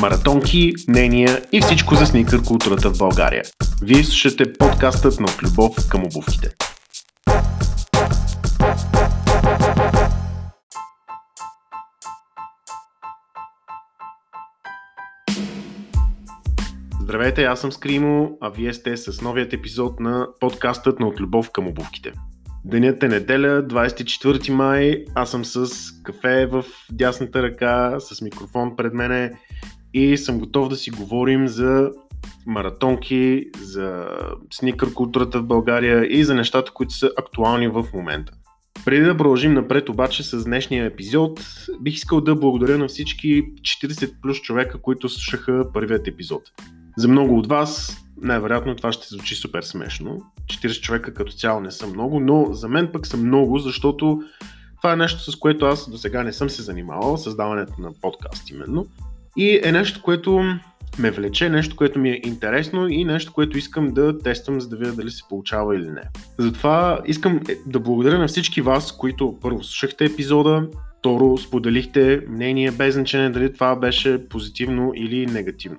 Маратонки, мнения и всичко за сникър културата в България. Вие слушате подкастът на любов към обувките. Здравейте, аз съм Скримо, а вие сте с новият епизод на подкастът на От любов към обувките. Денят е неделя, 24 май, аз съм с кафе в дясната ръка, с микрофон пред мене и съм готов да си говорим за маратонки, за сникър културата в България и за нещата, които са актуални в момента. Преди да продължим напред обаче с днешния епизод, бих искал да благодаря на всички 40 плюс човека, които слушаха първият епизод. За много от вас, най-вероятно това ще звучи супер смешно. 40 човека като цяло не са много, но за мен пък са много, защото това е нещо, с което аз до сега не съм се занимавал, създаването на подкаст именно. И е нещо, което ме влече, нещо, което ми е интересно и нещо, което искам да тествам, за да видя дали се получава или не. Затова искам е, да благодаря на всички вас, които първо слушахте епизода, второ споделихте мнение, без значение дали това беше позитивно или негативно.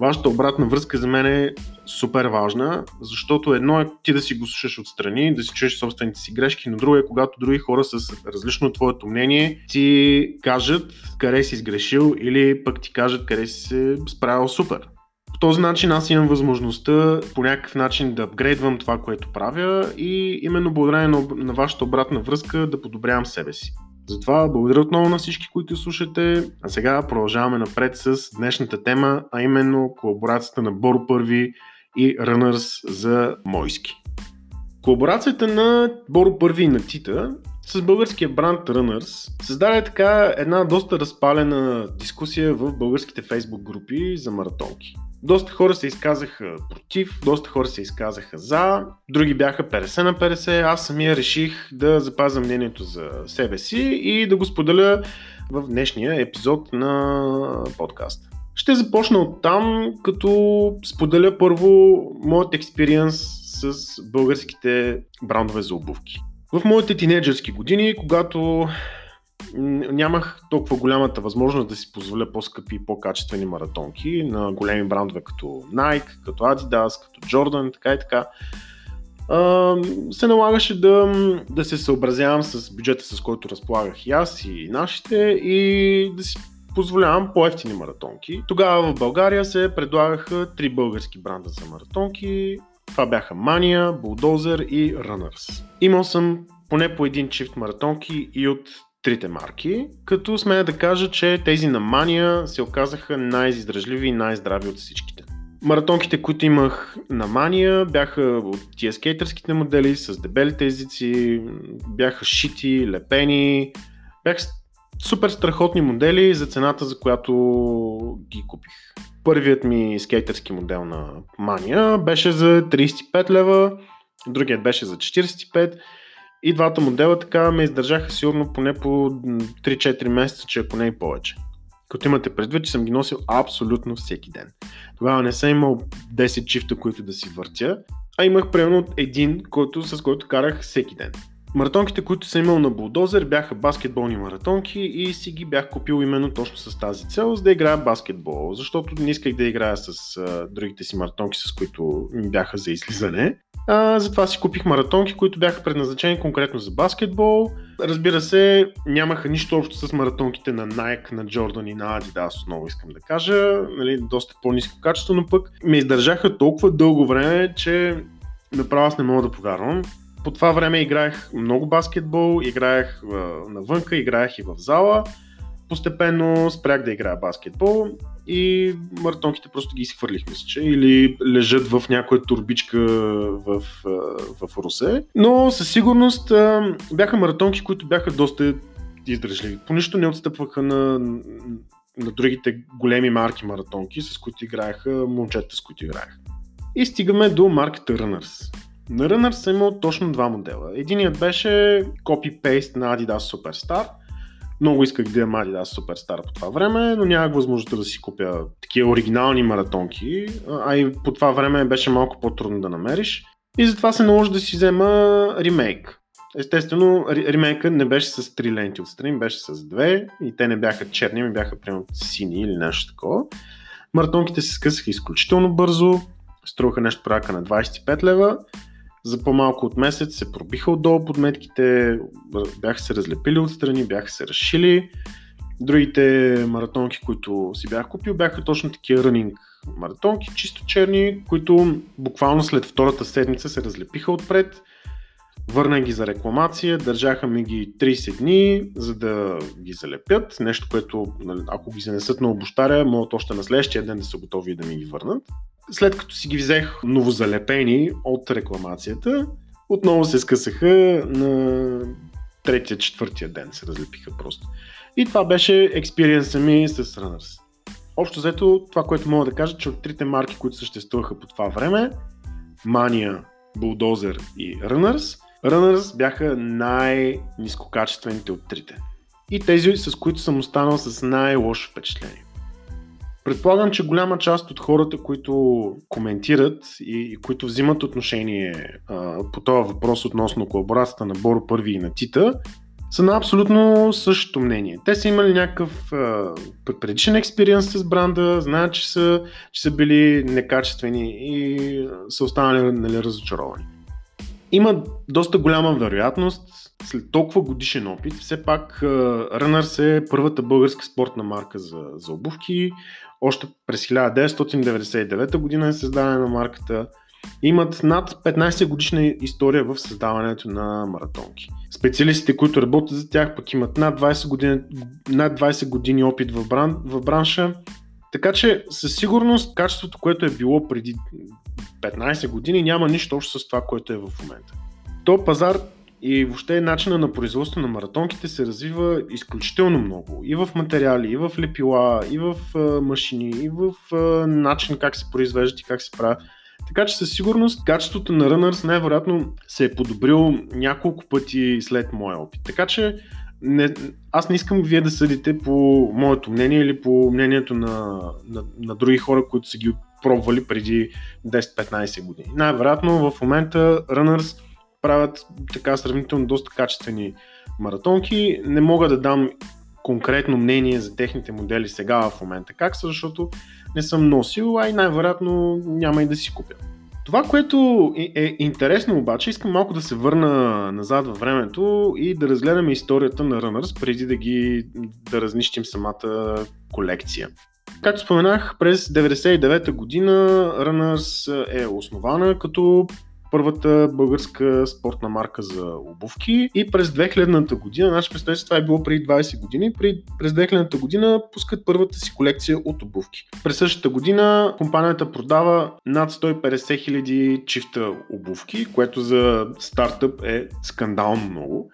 Вашата обратна връзка за мен е супер важна, защото едно е ти да си го слушаш отстрани, да си чуеш собствените си грешки, но друго е когато други хора с различно твоето мнение ти кажат къде си сгрешил или пък ти кажат къде си се справил супер. По този начин аз имам възможността по някакъв начин да апгрейдвам това, което правя и именно благодарение на, на вашата обратна връзка да подобрявам себе си. Затова благодаря отново на всички, които слушате. А сега продължаваме напред с днешната тема, а именно колаборацията на Боро Първи и Runners за Мойски. Колаборацията на Боро Първи и на Тита с българския бранд Runners създаде така една доста разпалена дискусия в българските фейсбук групи за маратонки. Доста хора се изказаха против, доста хора се изказаха за, други бяха 50 на 50. Аз самия реших да запазя мнението за себе си и да го споделя в днешния епизод на подкаста. Ще започна от там, като споделя първо моят експириенс с българските брандове за обувки. В моите тинейджърски години, когато нямах толкова голямата възможност да си позволя по-скъпи и по-качествени маратонки на големи брандове като Nike, като Adidas, като Jordan, така и така. се налагаше да, да се съобразявам с бюджета, с който разполагах и аз и нашите и да си позволявам по-ефтини маратонки. Тогава в България се предлагаха три български бранда за маратонки. Това бяха Mania, Bulldozer и Runners. Имал съм поне по един чифт маратонки и от трите марки, като смея да кажа, че тези на Мания се оказаха най-издръжливи и най-здрави от всичките. Маратонките, които имах на Мания, бяха от тия скейтърските модели с дебелите езици, бяха шити, лепени, бяха супер страхотни модели за цената, за която ги купих. Първият ми скейтърски модел на Мания беше за 35 лева, другият беше за 45 и двата модела така ме издържаха сигурно поне по 3-4 месеца, че ако не и повече. Като имате предвид, че съм ги носил абсолютно всеки ден. Тогава не съм имал 10 чифта, които да си въртя, а имах примерно един, който, с който карах всеки ден. Маратонките, които съм имал на Булдозер, бяха баскетболни маратонки и си ги бях купил именно точно с тази цел, за да играя баскетбол, защото не исках да играя с а, другите си маратонки, с които ми бяха за излизане. А, затова си купих маратонки, които бяха предназначени конкретно за баскетбол. Разбира се, нямаха нищо общо с маратонките на Nike, на Jordan и на Adidas, отново искам да кажа. Нали, доста по-низко качество, но пък ме издържаха толкова дълго време, че направо аз не мога да повярвам. По това време играех много баскетбол, играех навънка, играех и в зала. Постепенно спрях да играя баскетбол и маратонките просто ги изхвърлих, мисля, че, или лежат в някоя турбичка в, в Русе. Но със сигурност бяха маратонки, които бяха доста издръжливи. По нищо не отстъпваха на, на другите големи марки маратонки, с които играеха момчета, с които играех. И стигаме до марката Runners. На Runners съм имал точно два модела. Единият беше копи-пейст на Adidas Superstar – много исках да имам Adidas Superstar по това време, но нямах възможността да си купя такива оригинални маратонки, а и по това време беше малко по-трудно да намериш. И затова се наложи да си взема ремейк. естествено, ремейка не беше с три ленти отстрани, беше с две и те не бяха черни, ми бяха прямо сини или нещо такова. Маратонките се скъсаха изключително бързо, струваха нещо прака на 25 лева. За по-малко от месец се пробиха отдолу подметките, бяха се разлепили отстрани, бяха се разшили. Другите маратонки, които си бях купил, бяха точно такива рънинг маратонки, чисто черни, които буквално след втората седмица се разлепиха отпред. Върнах ги за рекламация, държаха ми ги 30 дни, за да ги залепят. Нещо, което нали, ако ги занесат на обощаря, могат още на следващия ден да са готови да ми ги върнат. След като си ги взех новозалепени от рекламацията, отново се скъсаха на третия, четвъртия ден се разлепиха просто. И това беше експириенса ми с Runners. Общо взето, това, което мога да кажа, че от трите марки, които съществуваха по това време, Mania, Bulldozer и Runners, Runners бяха най-низкокачествените от трите. И тези, с които съм останал с най-лошо впечатление. Предполагам, че голяма част от хората, които коментират и, и които взимат отношение а, по този въпрос относно колаборацията на Боро Първи и на Тита, са на абсолютно същото мнение. Те са имали някакъв а, предишен експириенс с бранда, знаят, че са, че са били некачествени и са останали нали, разочаровани. Има доста голяма вероятност след толкова годишен опит, все пак Runners е първата българска спортна марка за, за обувки. Още през 1999 година е създадена марката имат над 15 годишна история в създаването на маратонки. Специалистите, които работят за тях, пък имат над 20 години, над 20 години опит в, бран, в бранша. Така че със сигурност качеството, което е било преди 15 години, няма нищо общо с това, което е в момента. То пазар и въобще начина на производство на маратонките се развива изключително много. И в материали, и в лепила, и в машини, и в начин как се произвеждат и как се правят. Така че със сигурност качеството на Runners най-вероятно се е подобрил няколко пъти след моя опит. Така че не, аз не искам вие да съдите по моето мнение или по мнението на, на, на други хора, които са ги пробвали преди 10-15 години. Най-вероятно в момента Runners правят така сравнително доста качествени маратонки. Не мога да дам конкретно мнение за техните модели сега в момента как са, защото не съм носил, а и най-вероятно няма и да си купя. Това, което е интересно обаче, искам малко да се върна назад във времето и да разгледаме историята на Runners, преди да ги да разнищим самата колекция. Както споменах, през 1999 година Runners е основана като първата българска спортна марка за обувки и през 2000-та година, значи представете това е било преди 20 години, през 2000-та година пускат първата си колекция от обувки. През същата година компанията продава над 150 хиляди чифта обувки, което за стартъп е скандално много.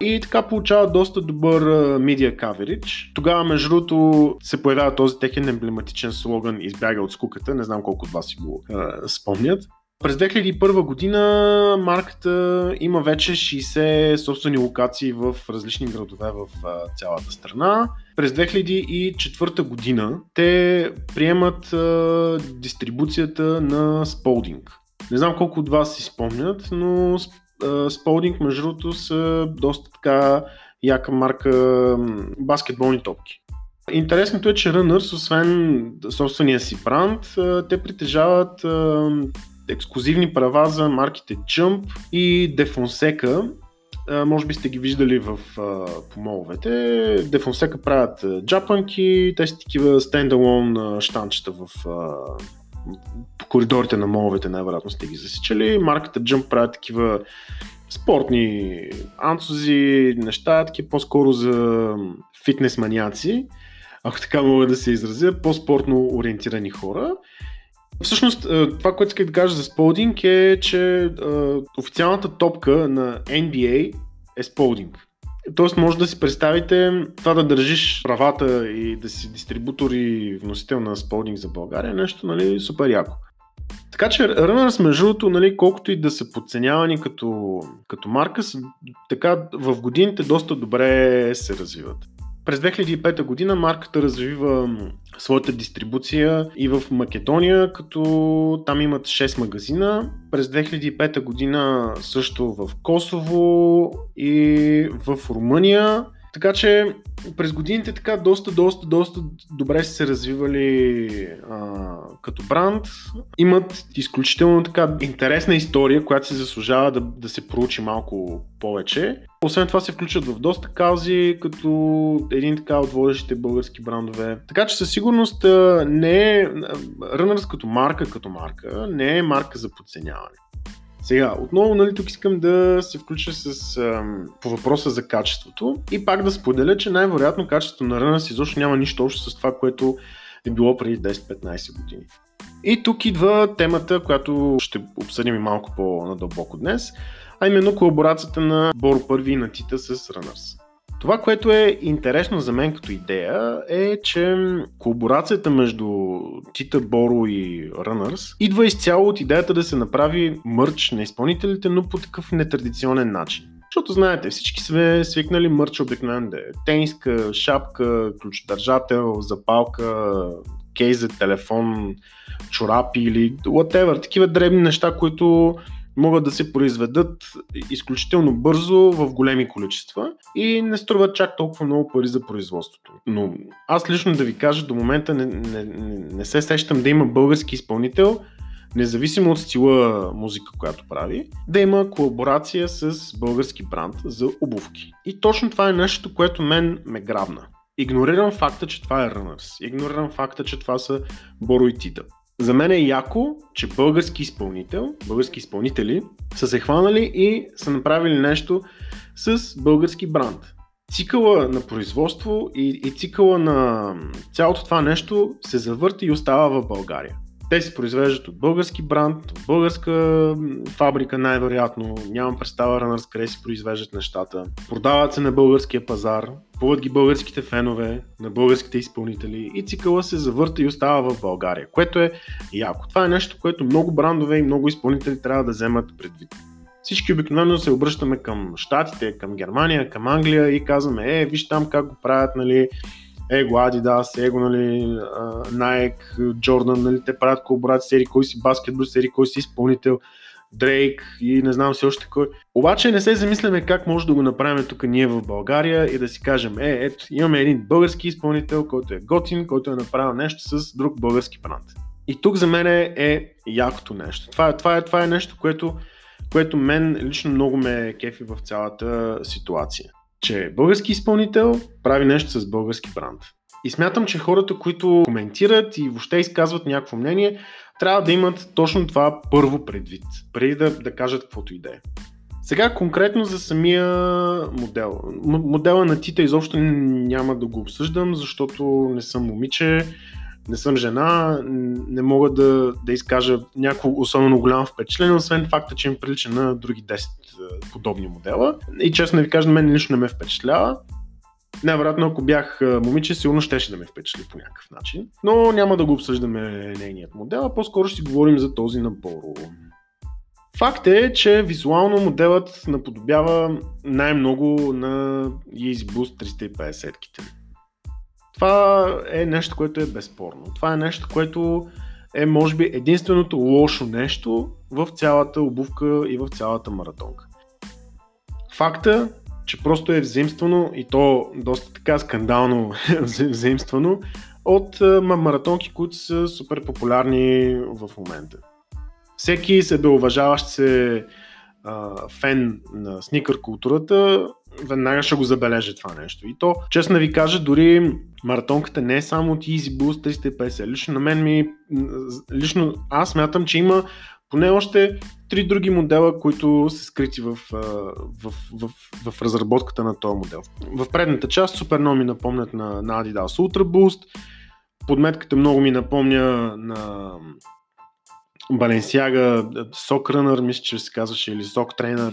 И така получава доста добър медиа каверидж. Тогава, между другото, се появява този техен емблематичен слоган Избяга от скуката. Не знам колко от вас си го е, спомнят. През 2001 година марката има вече 60 собствени локации в различни градове в цялата страна. През 2004 година те приемат а, дистрибуцията на Сполдинг. Не знам колко от вас си спомнят, но Сполдинг, между другото, са доста така яка марка баскетболни топки. Интересното е, че Runners, освен собствения си бранд, те притежават ексклюзивни права за марките Jump и Defonseca. Може би сте ги виждали в помоловете. Defonseca правят джапанки, те са такива стендалон штанчета в по коридорите на моловете най-вероятно сте ги засичали. Марката Jump правят такива спортни анцузи, неща, такива по-скоро за фитнес маняци, ако така мога да се изразя, по-спортно ориентирани хора. Всъщност, е, това, което исках да кажа за Сполдинг е, че е, официалната топка на NBA е Сполдинг. Тоест може да си представите това да държиш правата и да си дистрибутор и вносител на Сполдинг за България, нещо нали, супер яко. Така че Runners, между другото, нали, колкото и да са подценявани като, като марка, така в годините доста добре се развиват. През 2005 година марката развива своята дистрибуция и в Македония, като там имат 6 магазина. През 2005 година също в Косово и в Румъния. Така че през годините така доста, доста, доста добре са се развивали а, като бранд. Имат изключително така интересна история, която се заслужава да, да се проучи малко повече. Освен това се включат в доста каузи, като един така от водещите български брандове. Така че със сигурност не е Runners като марка, като марка, не е марка за подценяване. Сега, отново, нали, тук искам да се включа с, ам, по въпроса за качеството и пак да споделя, че най-вероятно качеството на Runners изобщо няма нищо общо с това, което е било преди 10-15 години. И тук идва темата, която ще обсъдим и малко по-надълбоко днес, а именно колаборацията на Боро Първи и на Тита с Runners. Това, което е интересно за мен като идея е, че колаборацията между Тита Боро и Runners идва изцяло от идеята да се направи мърч на изпълнителите, но по такъв нетрадиционен начин. Защото знаете, всички сме свикнали мърч обикновено да е тениска, шапка, ключодържател, запалка, кейс за телефон, чорапи или whatever. Такива дребни неща, които могат да се произведат изключително бързо в големи количества и не струват чак толкова много пари за производството. Но аз лично да ви кажа, до момента не, не, не, се сещам да има български изпълнител, независимо от стила музика, която прави, да има колаборация с български бранд за обувки. И точно това е нещо, което мен ме грабна. Игнорирам факта, че това е Runners. Игнорирам факта, че това са Боро и Тита. За мен е яко, че български изпълнител, български изпълнители са се хванали и са направили нещо с български бранд. Цикъла на производство и, и цикъла на цялото това нещо се завърта и остава в България. Те се произвеждат от български бранд, от българска фабрика най-вероятно. Нямам представа Runners къде си произвеждат нещата. Продават се на българския пазар, купуват ги българските фенове, на българските изпълнители и цикъла се завърта и остава в България, което е яко. Това е нещо, което много брандове и много изпълнители трябва да вземат предвид. Всички обикновено се обръщаме към Штатите, към Германия, към Англия и казваме, е, виж там как го правят, нали, Его Adidas, Его, нали, Nike, Jordan, нали, те правят колаборации, сери кой си баскетбол, сери кой си изпълнител, Дрейк и не знам си още кой. Обаче не се замисляме как може да го направим тук ние в България и да си кажем, е, ето, имаме един български изпълнител, който е готин, който е направил нещо с друг български бранд. И тук за мен е якото нещо. Това, е, това, е, това е нещо, което, което мен лично много ме кефи в цялата ситуация че български изпълнител прави нещо с български бранд. И смятам, че хората, които коментират и въобще изказват някакво мнение, трябва да имат точно това първо предвид, преди да, да кажат каквото и да е. Сега конкретно за самия модел. Модела на Тита изобщо няма да го обсъждам, защото не съм момиче не съм жена, не мога да, да изкажа някакво особено голямо впечатление, освен факта, че им прилича на други 10 е, подобни модела. И честно ви кажа, мен лично не ме впечатлява. Най-вероятно, ако бях момиче, сигурно щеше да ме впечатли по някакъв начин. Но няма да го обсъждаме нейният модел, а по-скоро ще си говорим за този набор. Факт е, че визуално моделът наподобява най-много на Yeezy Boost 350-ките. Това е нещо, което е безспорно. Това е нещо, което е, може би, единственото лошо нещо в цялата обувка и в цялата маратонка. Факта, че просто е взаимствано и то доста така скандално взаимствано от маратонки, които са супер популярни в момента. Всеки себеуважаващ се а, фен на сникър културата веднага ще го забележи това нещо. И то, честно ви кажа, дори маратонката не е само от Easy Boost 350. Лично на мен ми, лично аз смятам, че има поне още три други модела, които са скрити в, в, в, в, разработката на този модел. В предната част супер много ми напомнят на, на Adidas Ultra Boost. Подметката много ми напомня на Balenciaga Sock Runner, мисля, че се казваше, или Sock Trainer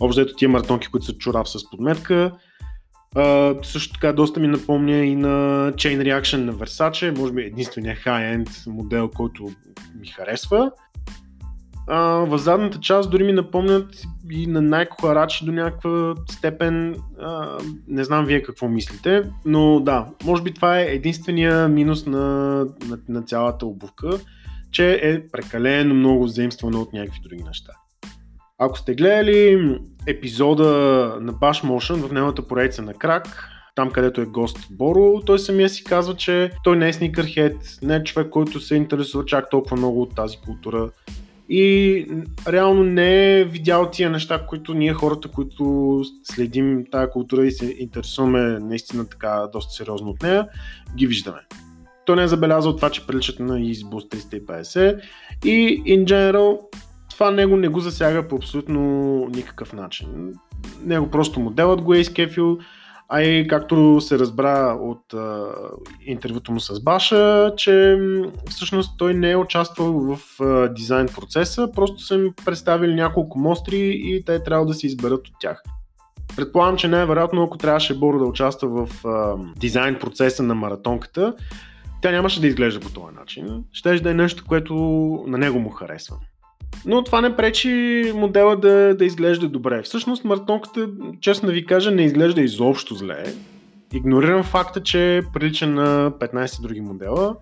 Общо ето тия маратонки, които са чурав с подметка. Uh, също така доста ми напомня и на Chain Reaction на Versace, може би единствения high-end модел, който ми харесва. а, в задната част дори ми напомнят и на Найко Харачи до някаква степен. А, не знам вие какво мислите, но да, може би това е единствения минус на, на, на цялата обувка, че е прекалено много заимствано от някакви други неща. Ако сте гледали епизода на Bash Motion в неговата поредица на Крак, там където е гост Боро, той самия си казва, че той не е сникърхед, не е човек, който се интересува чак толкова много от тази култура и реално не е видял тия неща, които ние хората, които следим тази култура и се интересуваме наистина така доста сериозно от нея, ги виждаме. Той не е забелязал това, че приличат на EasyBoost 350 и in general това него не го засяга по абсолютно никакъв начин. Него просто моделът го е изкефил, а и както се разбра от а, интервюто му с Баша, че всъщност той не е участвал в а, дизайн процеса, просто са им представили няколко мостри и те трябва да се изберат от тях. Предполагам, че най-вероятно, ако трябваше Боро да участва в а, дизайн процеса на маратонката, тя нямаше да изглежда по този начин. Щеше да е нещо, което на него му харесва. Но това не пречи модела да, да изглежда добре. Всъщност маратонката, честно да ви кажа, не изглежда изобщо зле. Игнорирам факта, че прилича на 15 други модела.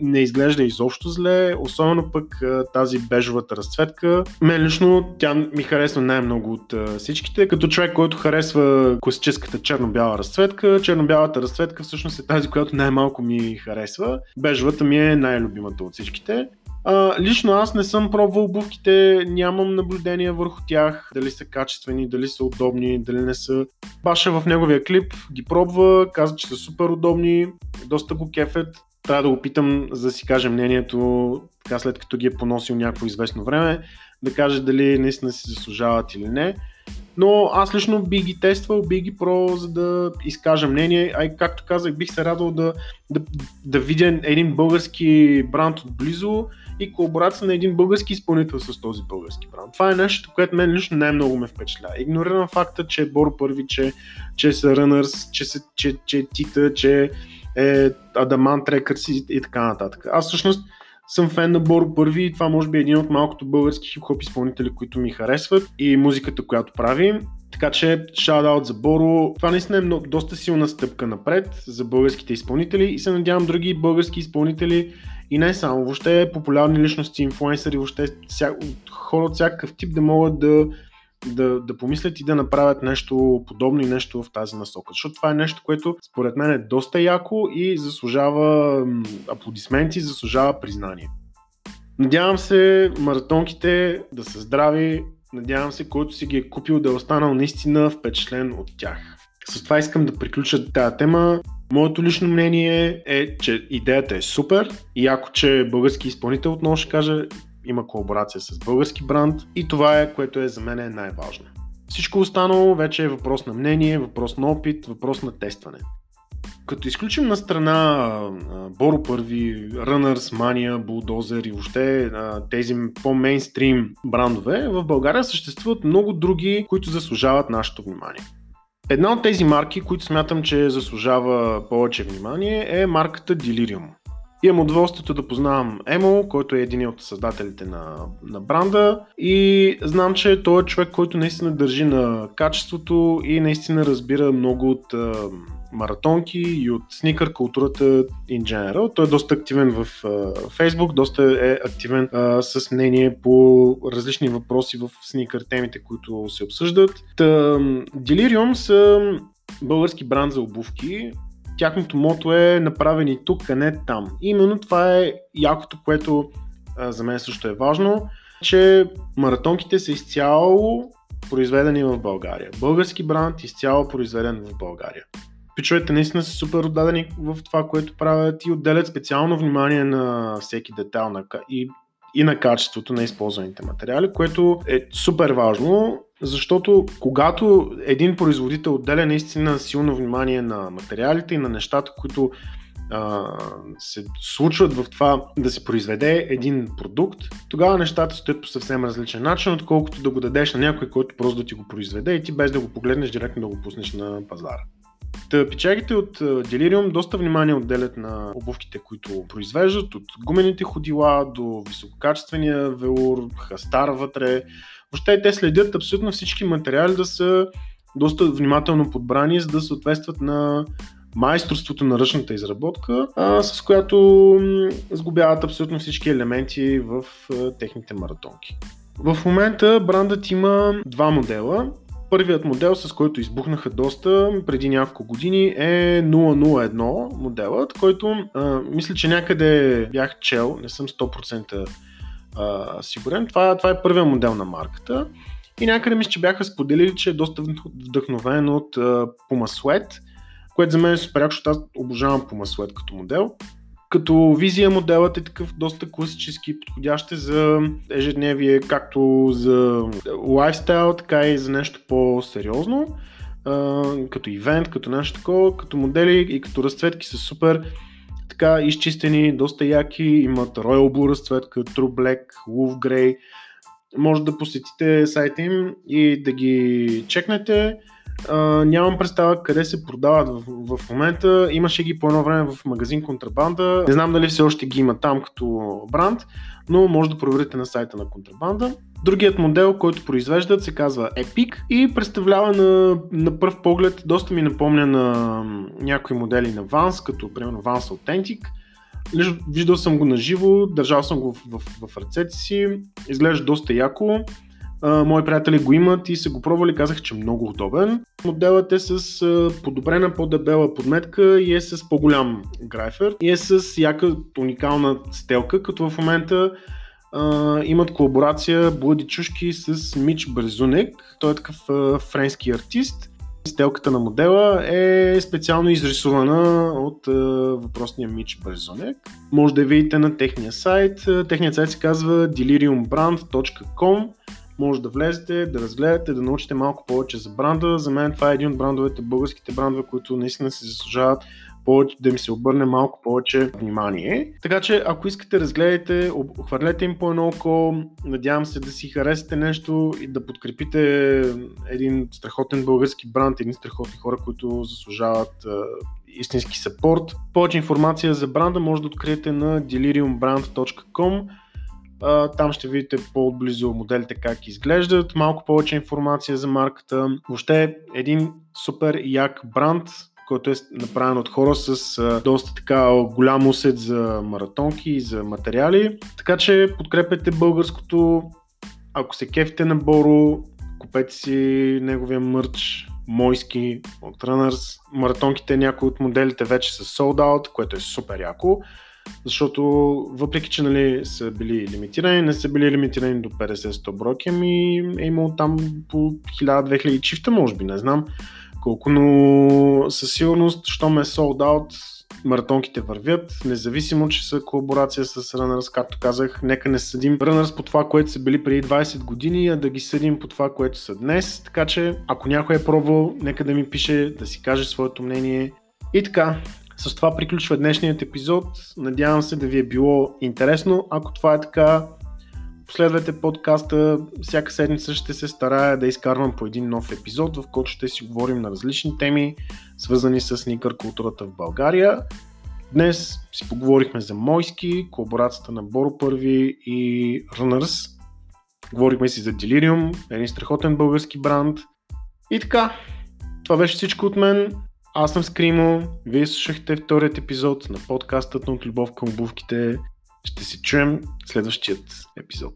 Не изглежда изобщо зле, особено пък тази бежовата разцветка. Мен лично тя ми харесва най-много от всичките. Като човек, който харесва класическата черно-бяла разцветка, черно-бялата разцветка всъщност е тази, която най-малко ми харесва. Бежовата ми е най-любимата от всичките. А, лично аз не съм пробвал обувките, нямам наблюдение върху тях, дали са качествени, дали са удобни, дали не са. Баша в неговия клип ги пробва, каза, че са супер удобни, доста го кефет. Трябва да го питам, за да си каже мнението, така след като ги е поносил някакво известно време, да каже дали наистина си заслужават или не. Но аз лично би ги тествал, би ги про, за да изкажа мнение. А и както казах, бих се радвал да, да, да видя един български бранд отблизо и колаборация на един български изпълнител с този български бранд. Това е нещо, което мен лично най-много ме впечатля. Игнорирам факта, че е Боро Първи, че, че са Runners, че, се, че, че е Тита, че е Адаман Трекърс и, така нататък. Аз всъщност съм фен на Боро Първи и това може би е един от малкото български хип-хоп изпълнители, които ми харесват и музиката, която прави. Така че, шаут за Боро. Това наистина е много, доста силна стъпка напред за българските изпълнители и се надявам други български изпълнители и не само, въобще популярни личности, инфлуенсъри, въобще ся... хора от всякакъв тип да могат да, да, да помислят и да направят нещо подобно и нещо в тази насока. Защото това е нещо, което според мен е доста яко и заслужава аплодисменти, заслужава признание. Надявам се маратонките да са здрави, надявам се който си ги е купил да е останал наистина впечатлен от тях. С това искам да приключа тази тема. Моето лично мнение е, че идеята е супер и ако че български изпълнител, отново ще кажа, има колаборация с български бранд и това е, което е за мен е най-важно. Всичко останало вече е въпрос на мнение, въпрос на опит, въпрос на тестване. Като изключим на страна Боро Първи, Runners, Mania, Bulldozer и въобще тези по-мейнстрим брандове, в България съществуват много други, които заслужават нашето внимание. Една от тези марки, които смятам, че заслужава повече внимание, е марката Delirium. Имам удоволствието да познавам Емо, който е един от създателите на, на бранда и знам, че той е човек, който наистина държи на качеството и наистина разбира много от маратонки и от сникър културата in general. Той е доста активен в Facebook, доста е активен uh, с мнение по различни въпроси в сникър темите, които се обсъждат. Та, Delirium са български бранд за обувки. Тяхното мото е направени тук, а не там. Именно това е якото, което uh, за мен също е важно, че маратонките са изцяло произведени в България. Български бранд изцяло произведен в България пичовете наистина са супер отдадени в това, което правят и отделят специално внимание на всеки детайл на, и, и на качеството на използваните материали, което е супер важно, защото когато един производител отделя наистина силно внимание на материалите и на нещата, които а, се случват в това да се произведе един продукт, тогава нещата стоят по съвсем различен начин, отколкото да го дадеш на някой, който просто да ти го произведе и ти без да го погледнеш директно да го пуснеш на пазара. Та, печагите от Delirium доста внимание отделят на обувките, които произвеждат, от гумените ходила до висококачествения велур, хастар вътре. Въобще те следят абсолютно всички материали да са доста внимателно подбрани, за да съответстват на майсторството на ръчната изработка, а, с която сгубяват абсолютно всички елементи в а, техните маратонки. В момента брандът има два модела. Първият модел, с който избухнаха доста преди няколко години е 001 моделът, който а, мисля, че някъде бях чел, не съм 100% а, сигурен. Това, това е първият модел на марката. И някъде мисля, че бяха споделили, че е доста вдъхновен от а, Puma Sweat, което за мен е супер, защото аз обожавам Puma Sweat като модел. Като визия моделът е такъв доста класически, подходящ е за ежедневие, както за лайфстайл, така и за нещо по-сериозно. като ивент, като нещо такова, като модели и като разцветки са супер така изчистени, доста яки, имат Royal Blue разцветка, True Black, Wolf Grey. Може да посетите сайта им и да ги чекнете. Нямам представа къде се продават в, в момента. Имаше ги по едно време в магазин Контрабанда. Не знам дали все още ги има там като бранд, но може да проверите на сайта на Контрабанда. Другият модел, който произвеждат, се казва Epic и представлява на, на пръв поглед, доста ми напомня на някои модели на Vans, като примерно Vans Authentic. Виждал съм го на живо, държал съм го в, в, в ръцете си, изглежда доста яко мои приятели го имат и са го пробвали, казах, че е много удобен. Моделът е с подобрена по-дебела подметка и е с по-голям грайфер и е с яка уникална стелка, като в момента Uh, имат колаборация Блади чушки с Мич Брезунек. Той е такъв uh, френски артист. Стелката на модела е специално изрисувана от uh, въпросния Мич Брезунек. Може да я видите на техния сайт. Техният сайт се казва deliriumbrand.com може да влезете, да разгледате, да научите малко повече за бранда. За мен това е един от брандовете, българските брандове, които наистина се заслужават повече, да ми се обърне малко повече внимание. Така че, ако искате, разгледайте, хвърлете им по едно око, надявам се да си харесате нещо и да подкрепите един страхотен български бранд, едни страхотни хора, които заслужават истински сапорт. Повече информация за бранда може да откриете на deliriumbrand.com там ще видите по-отблизо моделите как изглеждат, малко повече информация за марката. Въобще един супер як бранд, който е направен от хора с доста така голям усет за маратонки и за материали. Така че подкрепете българското. Ако се кефите на Боро, купете си неговия мърч, мойски от Runners. Маратонките, някои от моделите вече са sold out, което е супер яко защото въпреки, че нали, са били лимитирани, не са били лимитирани до 50-100 бройки, ами е имало там по 1000-2000 чифта, може би, не знам колко, но със сигурност, що ме е sold out, маратонките вървят, независимо, че са колаборация с Runners, както казах, нека не съдим Runners по това, което са били преди 20 години, а да ги съдим по това, което са днес, така че ако някой е пробвал, нека да ми пише, да си каже своето мнение. И така, с това приключва днешният епизод. Надявам се да ви е било интересно. Ако това е така, последвайте подкаста. Всяка седмица ще се старая да изкарвам по един нов епизод, в който ще си говорим на различни теми, свързани с никър културата в България. Днес си поговорихме за Мойски, колаборацията на Боро Първи и Runners. Говорихме си за Delirium, един страхотен български бранд. И така, това беше всичко от мен. Аз съм Скримо, вие слушахте вторият епизод на подкастът на От любов към обувките. Ще се чуем следващият епизод.